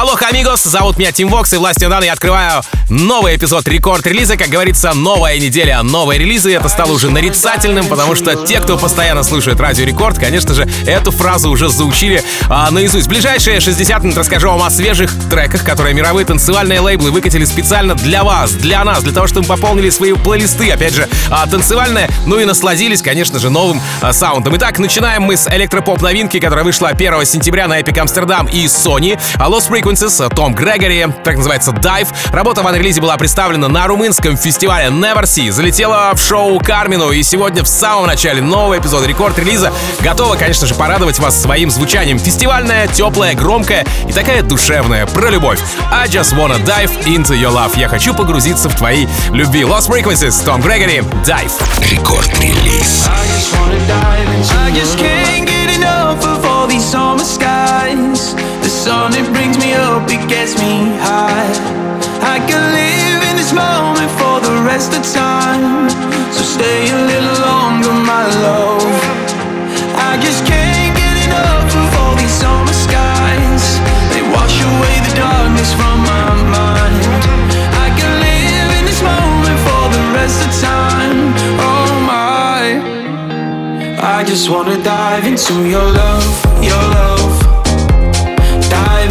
Алло, амигос, зовут меня Тим Вокс и властью Дан я открываю новый эпизод рекорд-релиза. Как говорится, новая неделя, новые релизы. Это стало уже нарицательным, потому что те, кто постоянно слушает Радио Рекорд, конечно же, эту фразу уже заучили а, наизусть. Ближайшие 60 минут расскажу вам о свежих треках, которые мировые танцевальные лейблы выкатили специально для вас, для нас, для того, чтобы пополнили свои плейлисты, опять же, а, танцевальные, ну и насладились, конечно же, новым а, саундом. Итак, начинаем мы с электропоп новинки, которая вышла 1 сентября на Epic Amsterdam и Sony. Lost Frequencies, Том Грегори, так называется Dive. Работа в анрелизе была представлена на румынском фестивале Never See, залетела в шоу Кармину и сегодня в самом начале новый эпизод рекорд-релиза готова, конечно же, порадовать вас своим звучанием. Фестивальная, теплая, громкая и такая душевная, про любовь. I just wanna dive into your love. Я хочу погрузиться в твои любви. Lost Frequencies, Том Грегори, Dive. Рекорд-релиз. I just can't get enough of all these summer skies. Sun, it brings me up, it gets me high. I can live in this moment for the rest of time. So stay a little longer, my love. I just can't get enough of all these summer skies. They wash away the darkness from my mind. I can live in this moment for the rest of time. Oh my. I just wanna dive into your love, your love.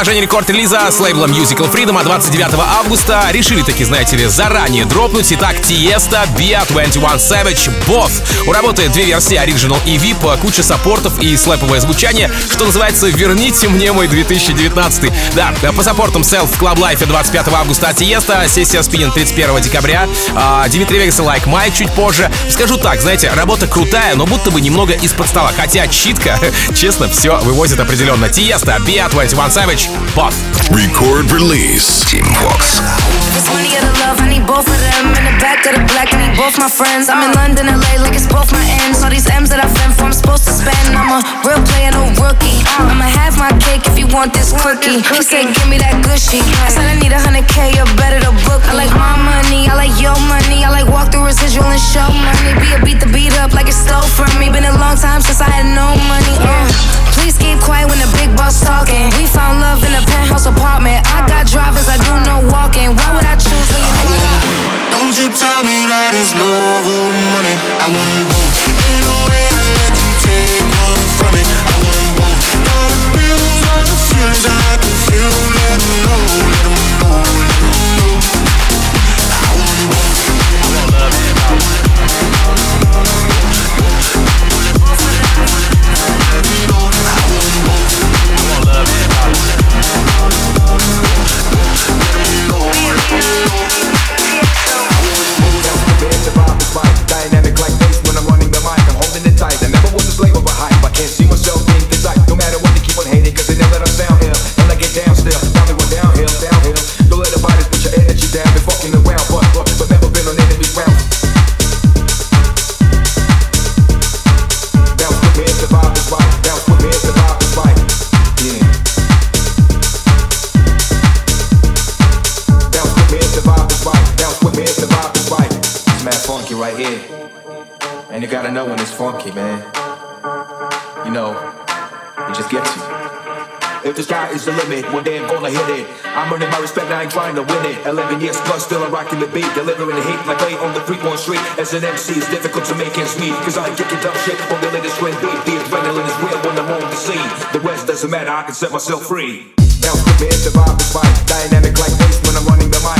Продолжения рекорд-релиза с лейблом Musical Freedom от 29 августа решили таки, знаете ли, заранее дропнуть. Итак, Тиеста, Bia, 21 Savage, Both. У работы две версии, Original и VIP, куча саппортов и слэповое звучание, что называется «Верните мне мой 2019». Да, по саппортам Self в Club Life 25 августа от Тиеста, сессия спиннинг 31 декабря, а, Дмитрий Вегас и Like Mike чуть позже. Скажу так, знаете, работа крутая, но будто бы немного из-под стола. Хотя читка, честно, все вывозит определенно. Тиеста, Bia, 21 Savage, Buff. Record release. Team Vox. This money or the love, I need both of them. In the back of the black, I need both my friends. I'm in London, LA, like it's both my ends. All these M's that I've been for, I'm supposed to spend. I'm a real player, no rookie. I'ma have my cake if you want this cookie. He said, give me that gushy. I said, I need a hundred K, you better to book. I like my money, I like your money. I like walk through residual and show money. Be a beat the beat up like it's stole from me. Been a long time since I had no money. Uh. Please keep quiet when the big boss talking. We found love in a penthouse apartment. I got drivers, I do no walking. Why would I choose when you Don't you tell me that it's love or money. I want both. Ain't no way to let you take one from me. Is the limit, one day I'm gonna hit it. I'm earning my respect, I ain't trying to win it. 11 years plus, still I'm rocking the beat. Delivering the heat like play on the 3 1 street. As an MC, it's difficult to make ends meet. Cause I ain't kicking dumb shit on the latest trend beat. The adrenaline is real when I'm on the scene. The rest doesn't matter, I can set myself free. Bounce with me the vibe. Dynamic like bass when I'm running the mic.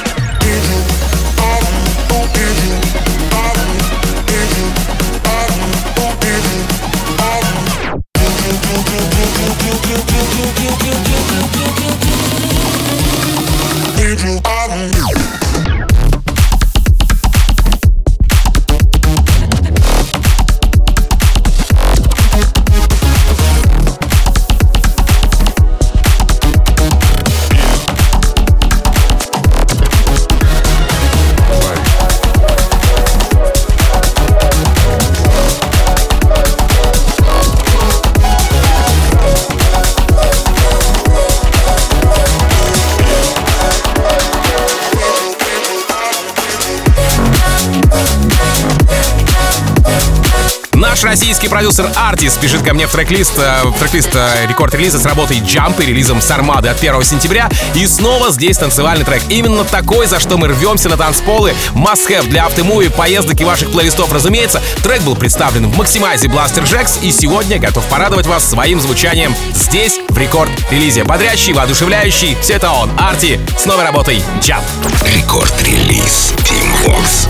российский продюсер Артис пишет ко мне в трек-лист, э, в трек-лист э, рекорд-релиза с работой Jump и релизом Сармады от 1 сентября. И снова здесь танцевальный трек. Именно такой, за что мы рвемся на танцполы. Must-have для автомуви, поездок и ваших плейлистов, разумеется. Трек был представлен в Maximize Blaster Jacks и сегодня готов порадовать вас своим звучанием здесь, в рекорд-релизе. Бодрящий, воодушевляющий. Все это он, Арти, с новой работой Jump. Рекорд-релиз Team Vox.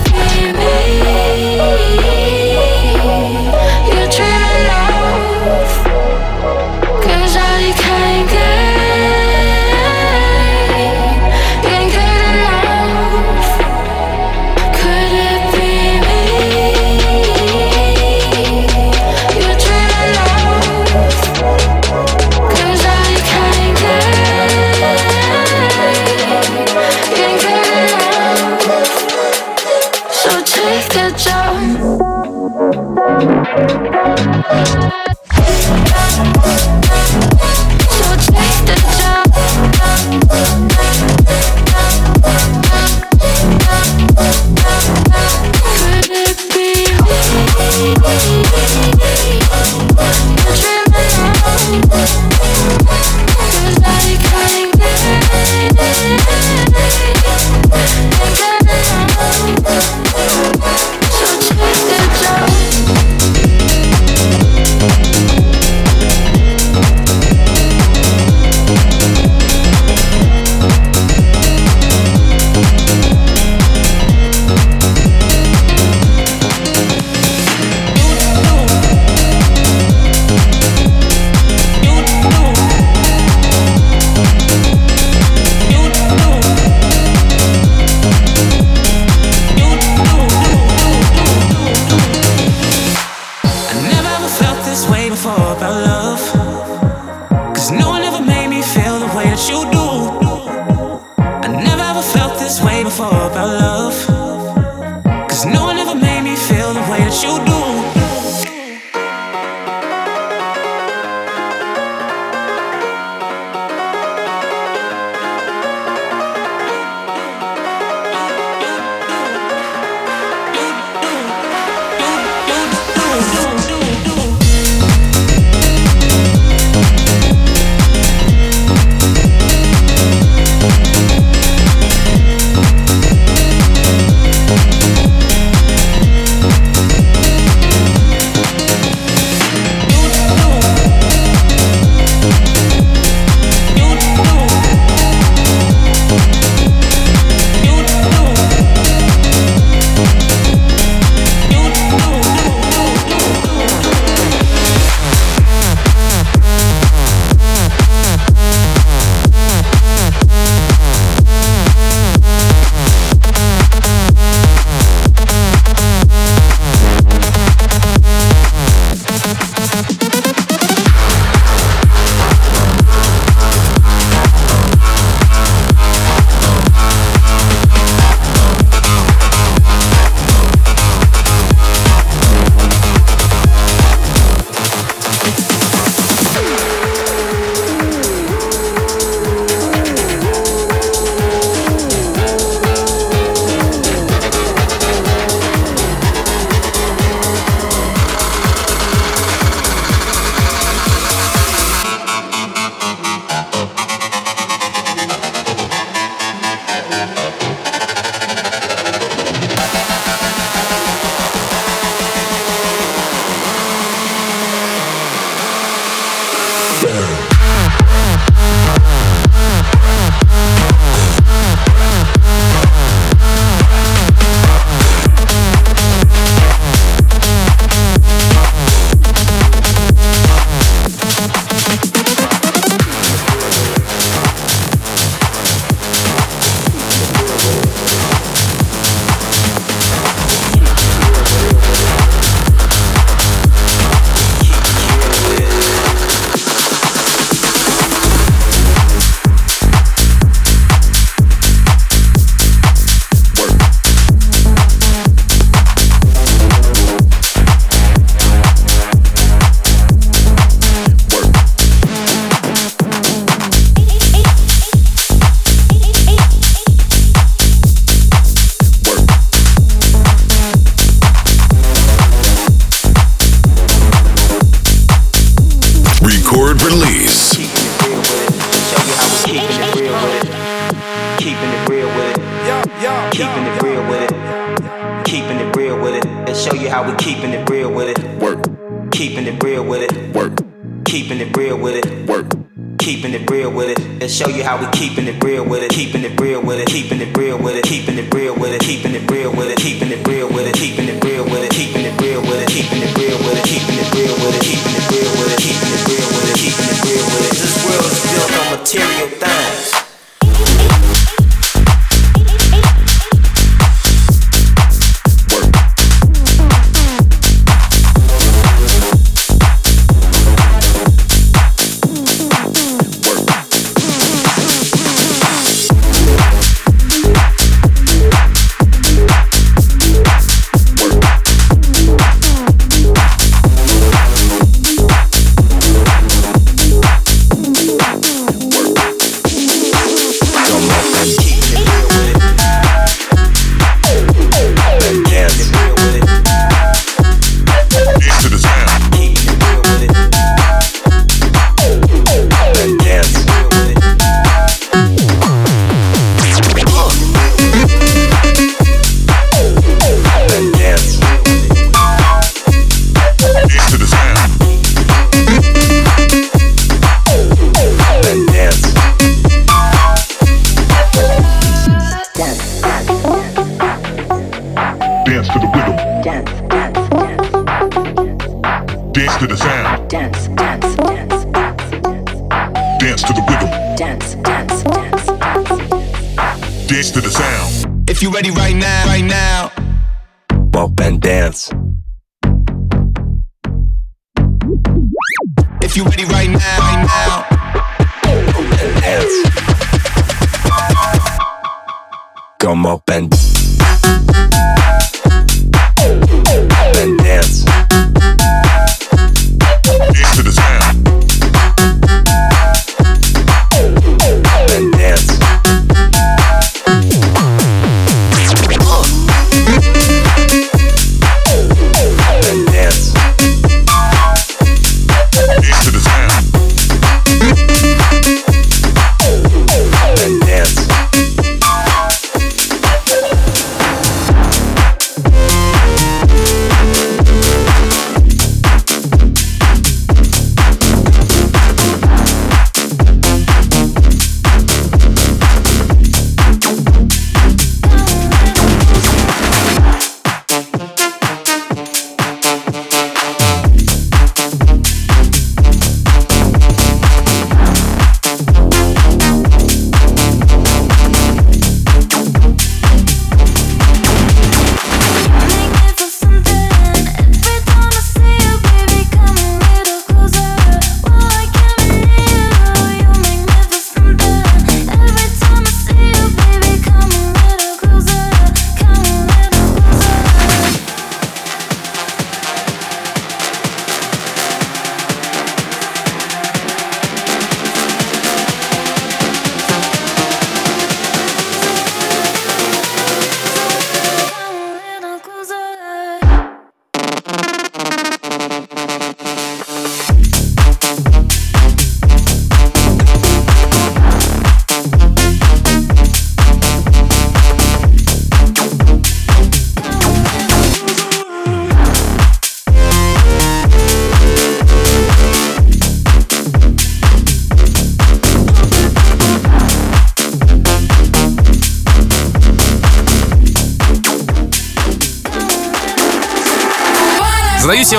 ready right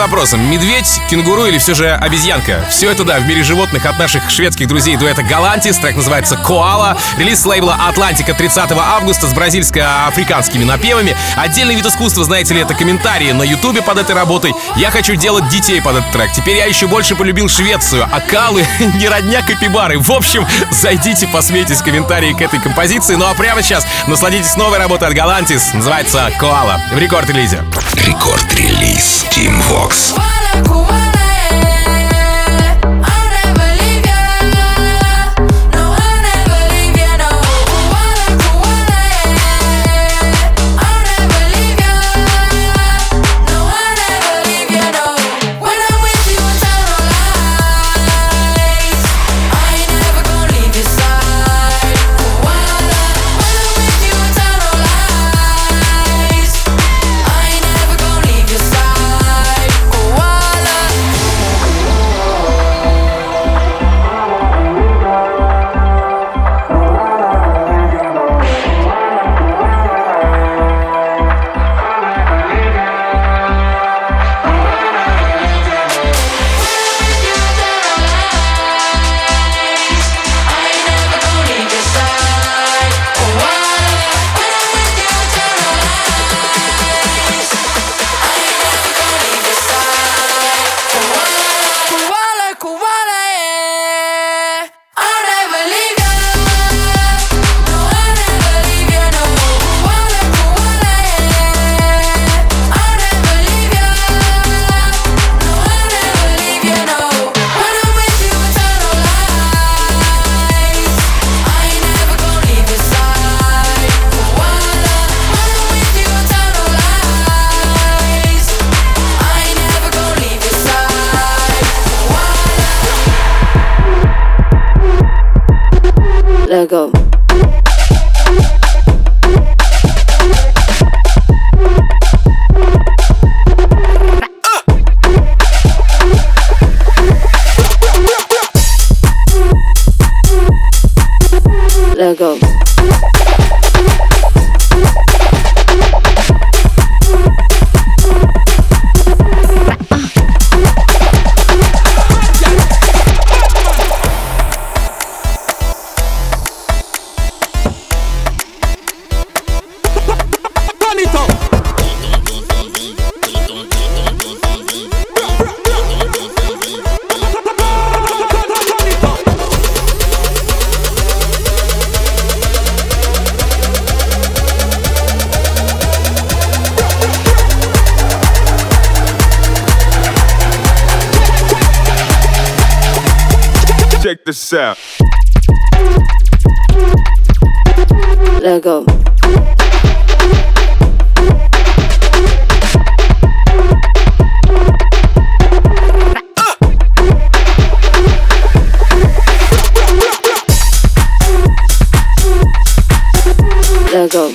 вопросом. Медведь, кенгуру или все же обезьянка? Все это, да, в мире животных от наших шведских друзей дуэта Галантис. Трек называется «Коала». Релиз лейбла «Атлантика» 30 августа с бразильско-африканскими напевами. Отдельный вид искусства, знаете ли, это комментарии на ютубе под этой работой. Я хочу делать детей под этот трек. Теперь я еще больше полюбил Швецию. А калы не родня капибары. В общем, зайдите, посмейтесь в комментарии к этой композиции. Ну а прямо сейчас насладитесь новой работой от Галантис. Называется «Коала» в рекорд-релизе. Рекорд. Team Vox. This out. Let go. Let go.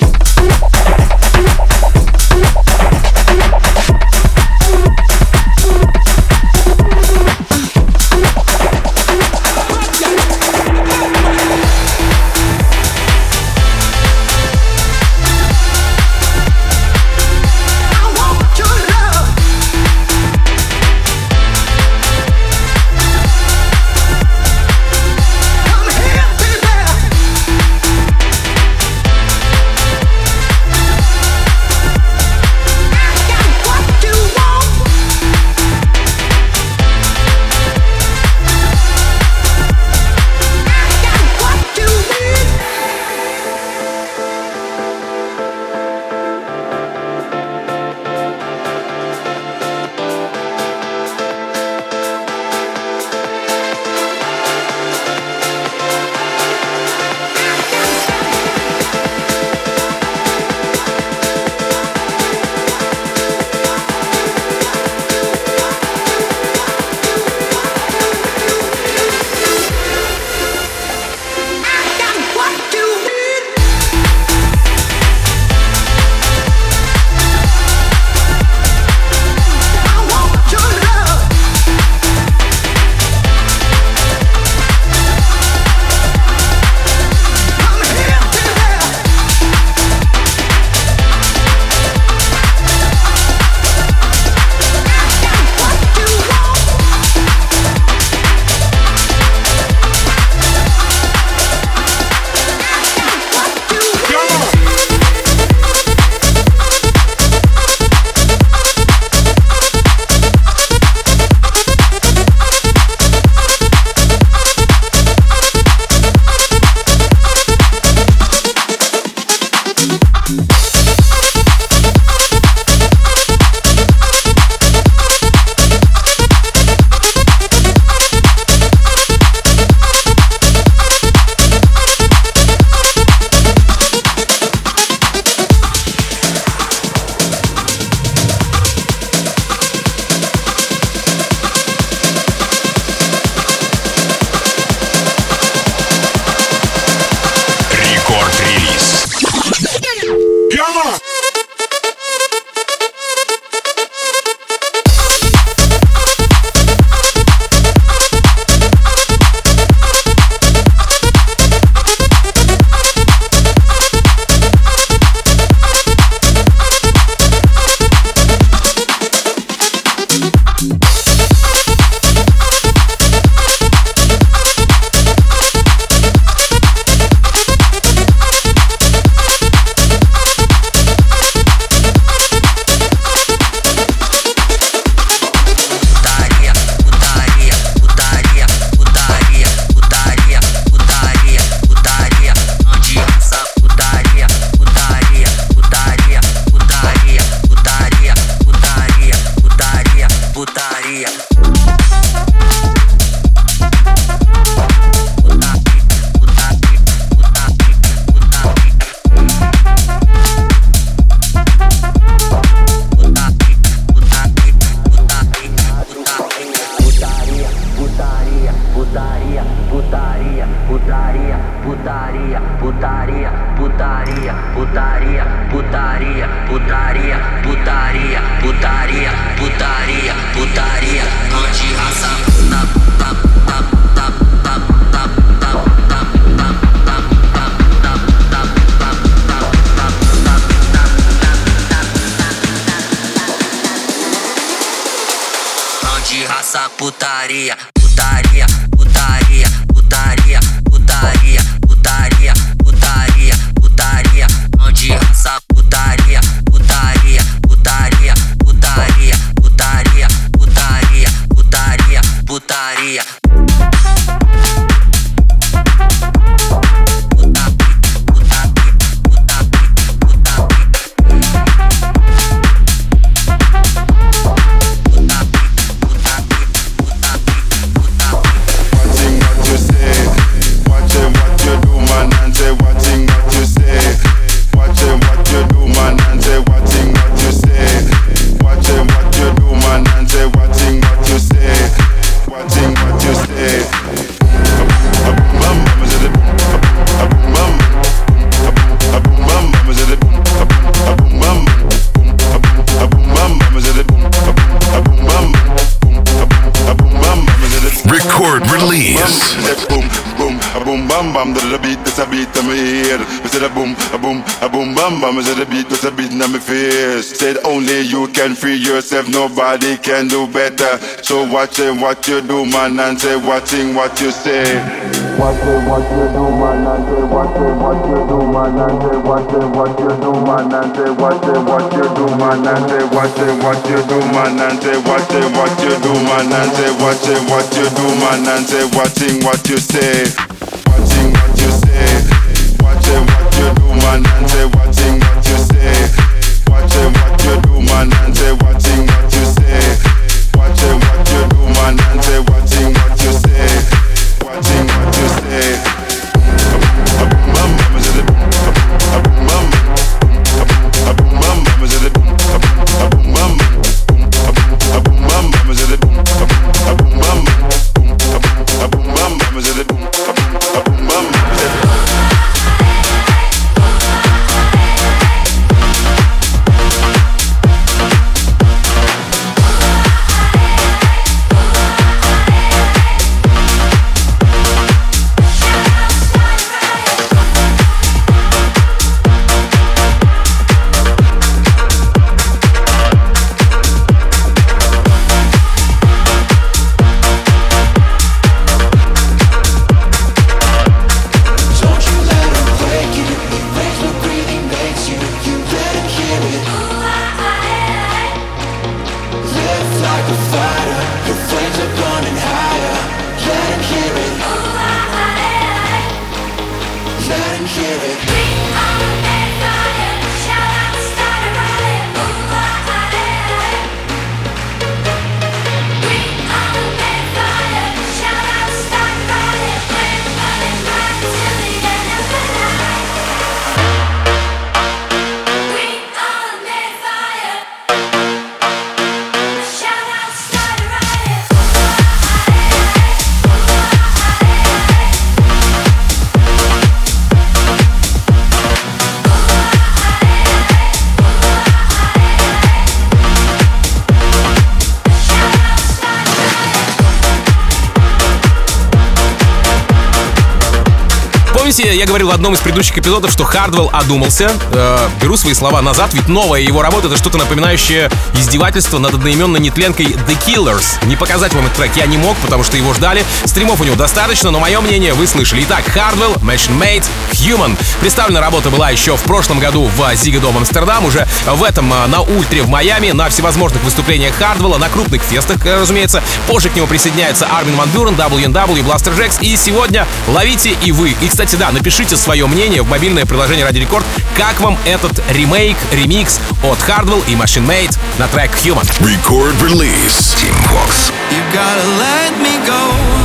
Bam, bam. The beat, that's a beat in my ear. We said a boom, a boom, a boom, bam, bam. We said a beat, that's a beat in my face. Said only you can free yourself, nobody can do better. So watching what you do, man, and say watching what you say. Watching what you do, man, and say watching what you do, man, and say watching what you do, man, and say watching what you do, man, and say watching what you do, man, and say watching what you do, man, and say watching what you do, man, and say watching what you say. What you what you do, man, and say watching what you say. Watching what you do, man, and say watching what you say. Watching what you do, man, and say watching what you say. eh, and share it. We are. Помните, я говорил в одном из предыдущих эпизодов, что Хардвелл одумался. Э, беру свои слова назад, ведь новая его работа это что-то напоминающее издевательство над одноименной нетленкой The Killers. Не показать вам этот трек я не мог, потому что его ждали. Стримов у него достаточно, но мое мнение вы слышали. Итак, Хардвелл, Machine Made, Human. Представлена работа была еще в прошлом году в Ziggo Dome Амстердам, уже в этом э, на Ультре в Майами, на всевозможных выступлениях Хардвелла, на крупных фестах, э, разумеется. Позже к нему присоединяются Армин Ван Бюрен, W&W, Blasterjaxx. И сегодня ловите и вы. И, кстати, да, напишите свое мнение в мобильное приложение Радио Рекорд, как вам этот ремейк, ремикс от Hardwell и Machine Made на трек Human. Record release. Team Vox. You gotta let me go.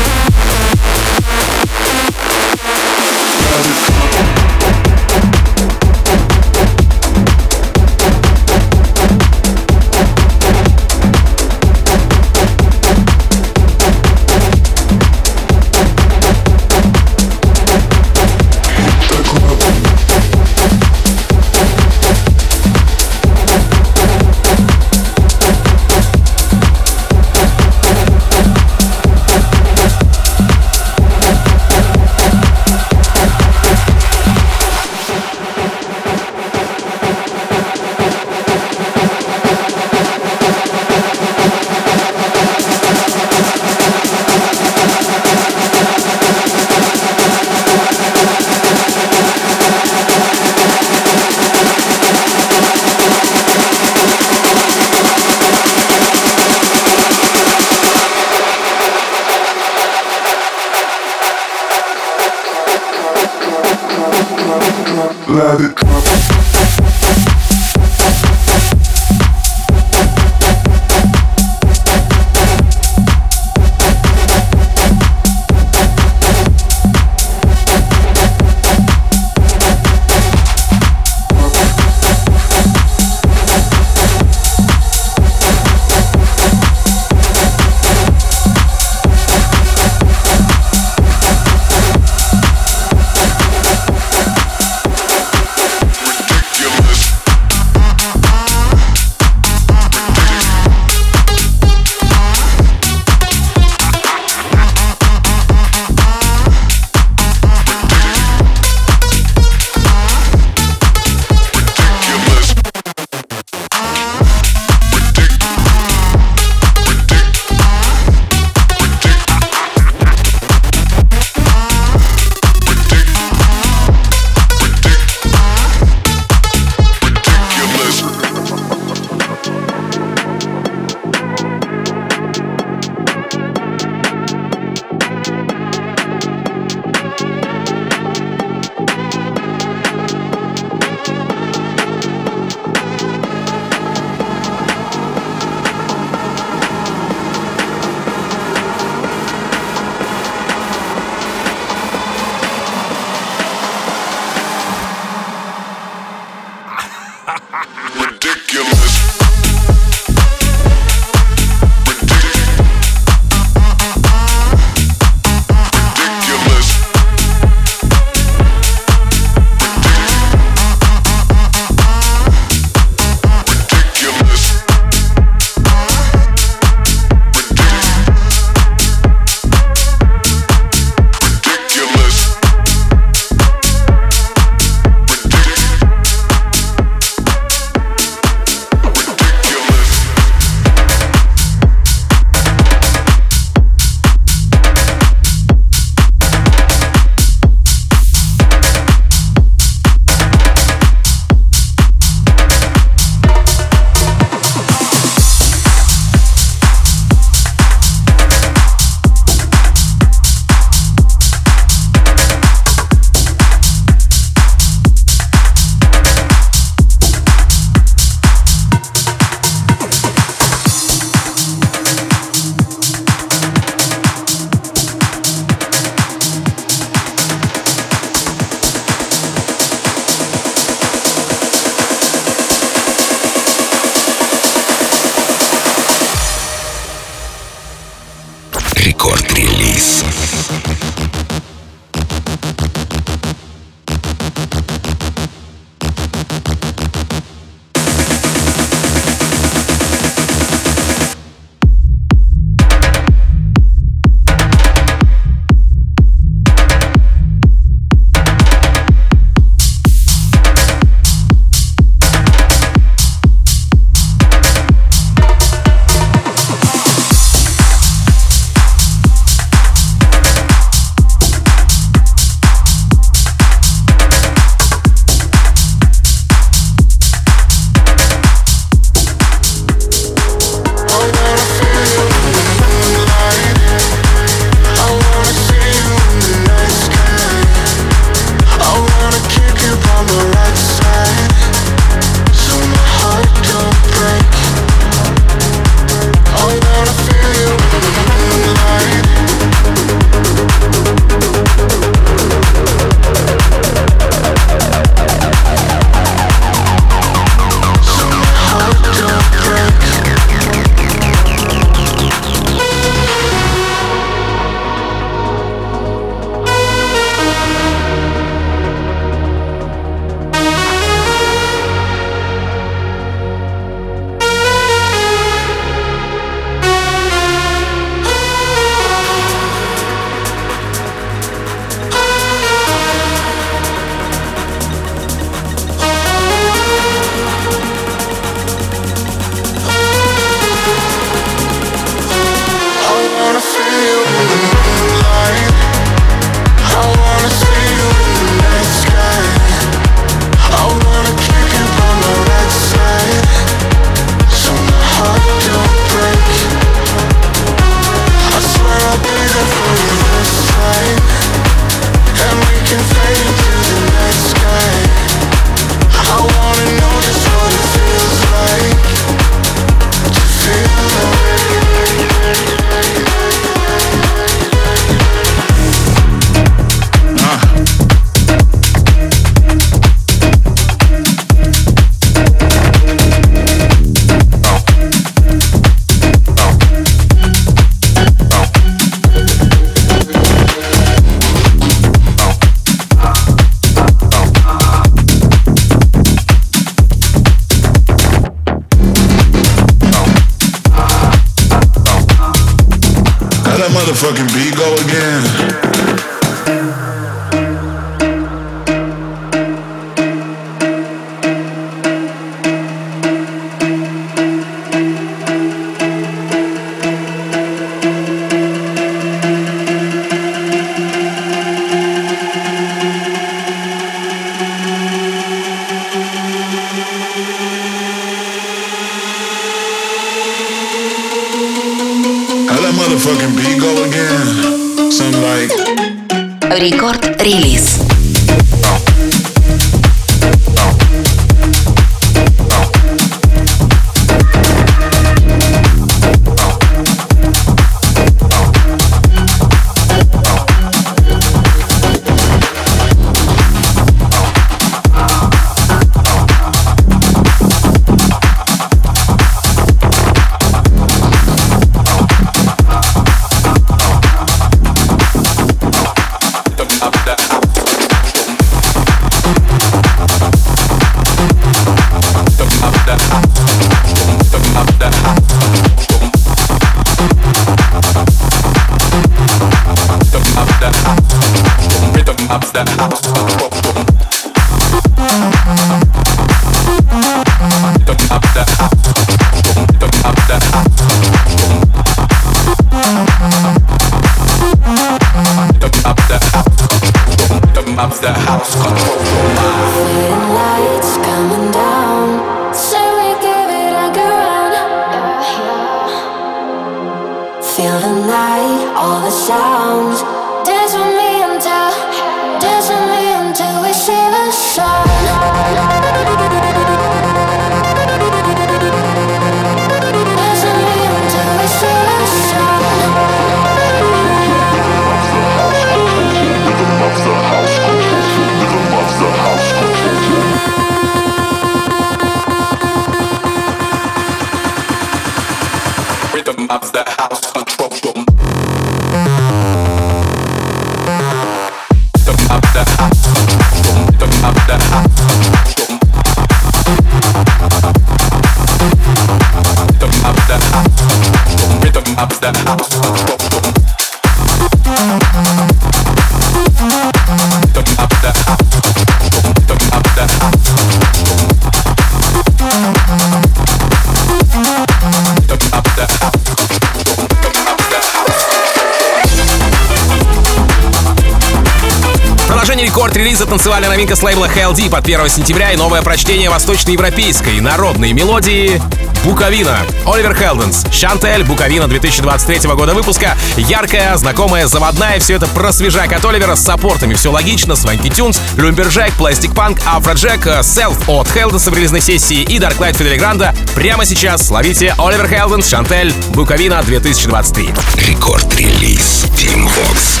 Танцевальная новинка с лейбла HLD под 1 сентября и новое прочтение восточноевропейской народной мелодии Буковина. Оливер Хелденс, Шантель, Буковина 2023 года выпуска. Яркая, знакомая, заводная. Все это про свежак от Оливера с саппортами. Все логично. Swanky Tunes, Lumberjack, Plastik Funk, Afrojack, self от Хелденса в релизной сессии и Darklight Fedde Le Grand а. Прямо сейчас ловите Оливер Хелденс, Шантель, Буковина 2023. Рекорд-релиз Tim Vox.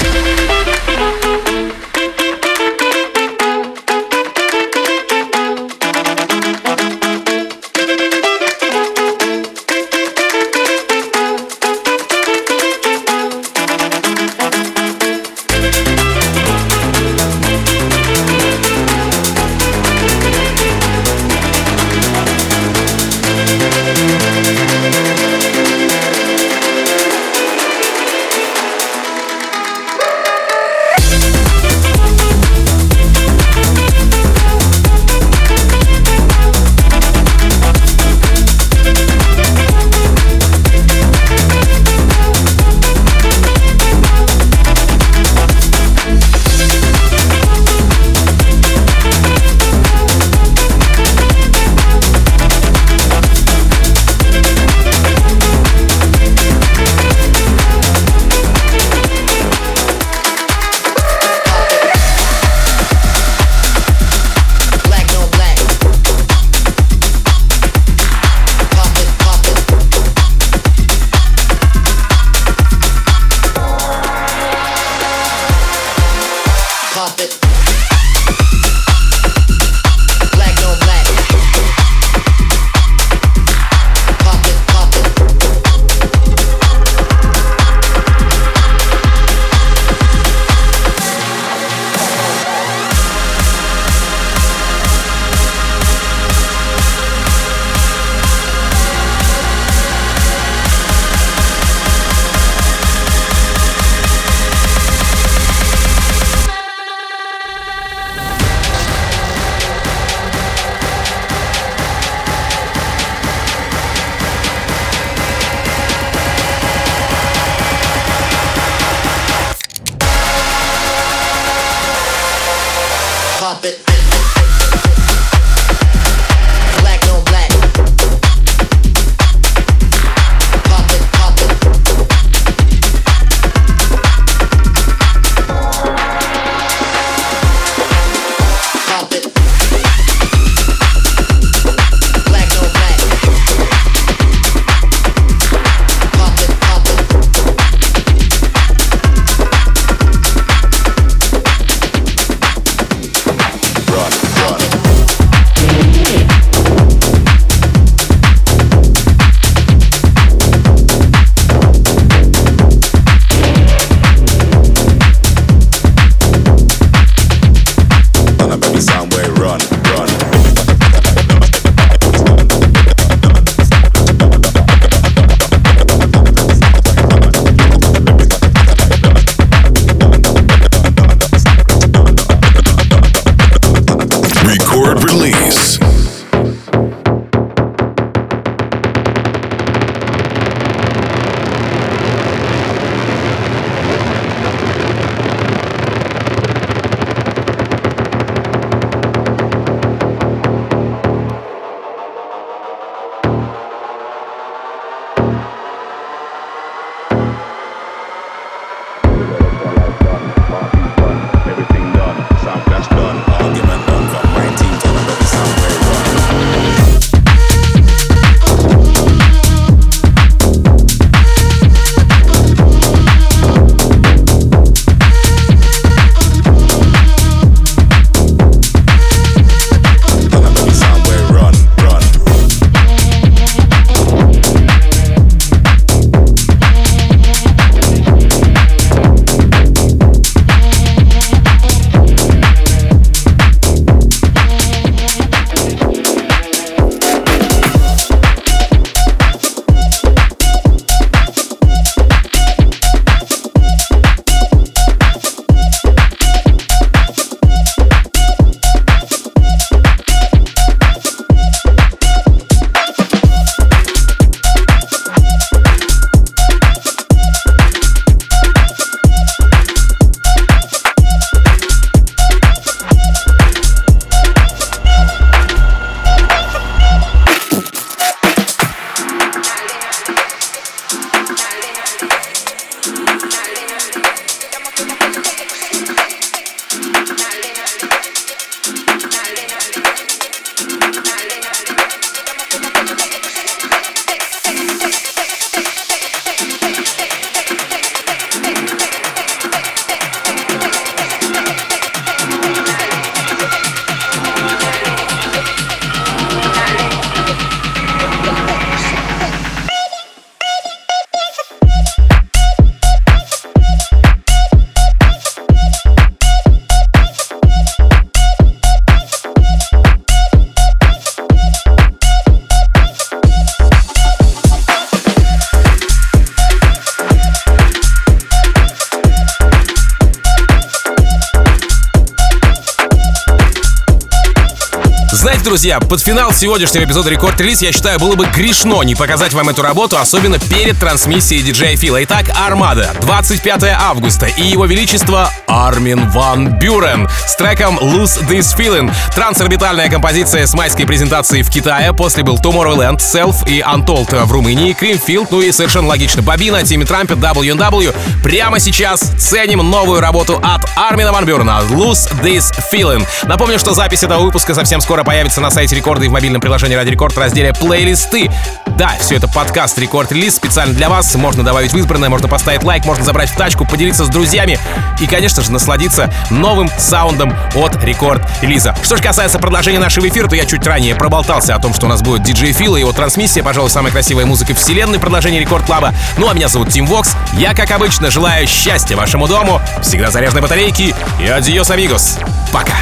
Друзья, под финал сегодняшнего эпизода Рекорд Релиз, я считаю, было бы грешно не показать вам эту работу, особенно перед трансмиссией диджея Фила. Итак, Армада, 25 августа, и его величество Армин Ван Бюрен с треком Lose This Feeling. Трансорбитальная композиция с майской презентацией в Китае, после был Tomorrowland, self и Untold в Румынии, Creamfields, ну и совершенно логично, Бобина, Timmy Trumpet, W&W. Прямо сейчас ценим новую работу от Армина Ван Бюрена Lose This Feeling. Напомню, что запись этого выпуска совсем скоро появится на сайте Рекорда и в мобильном приложении Радио Рекорд в разделе «Плейлисты». Да, все это подкаст Рекорд Релиз специально для вас. Можно добавить в избранное, можно поставить лайк, можно забрать в тачку, поделиться с друзьями и, конечно же, насладиться новым саундом от Рекорд Релиза. Что же касается продолжения нашего эфира, то я чуть ранее проболтался о том, что у нас будет диджей Фил и его трансмиссия, пожалуй, самая красивая музыка вселенной, продолжение Рекорд Клаба. Ну а меня зовут Тим Вокс. Я, как обычно, желаю счастья вашему дому, всегда заряженной батарейки и адьос, амигос. Пока.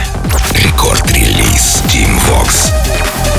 Рекорд-релиз Tim Vox.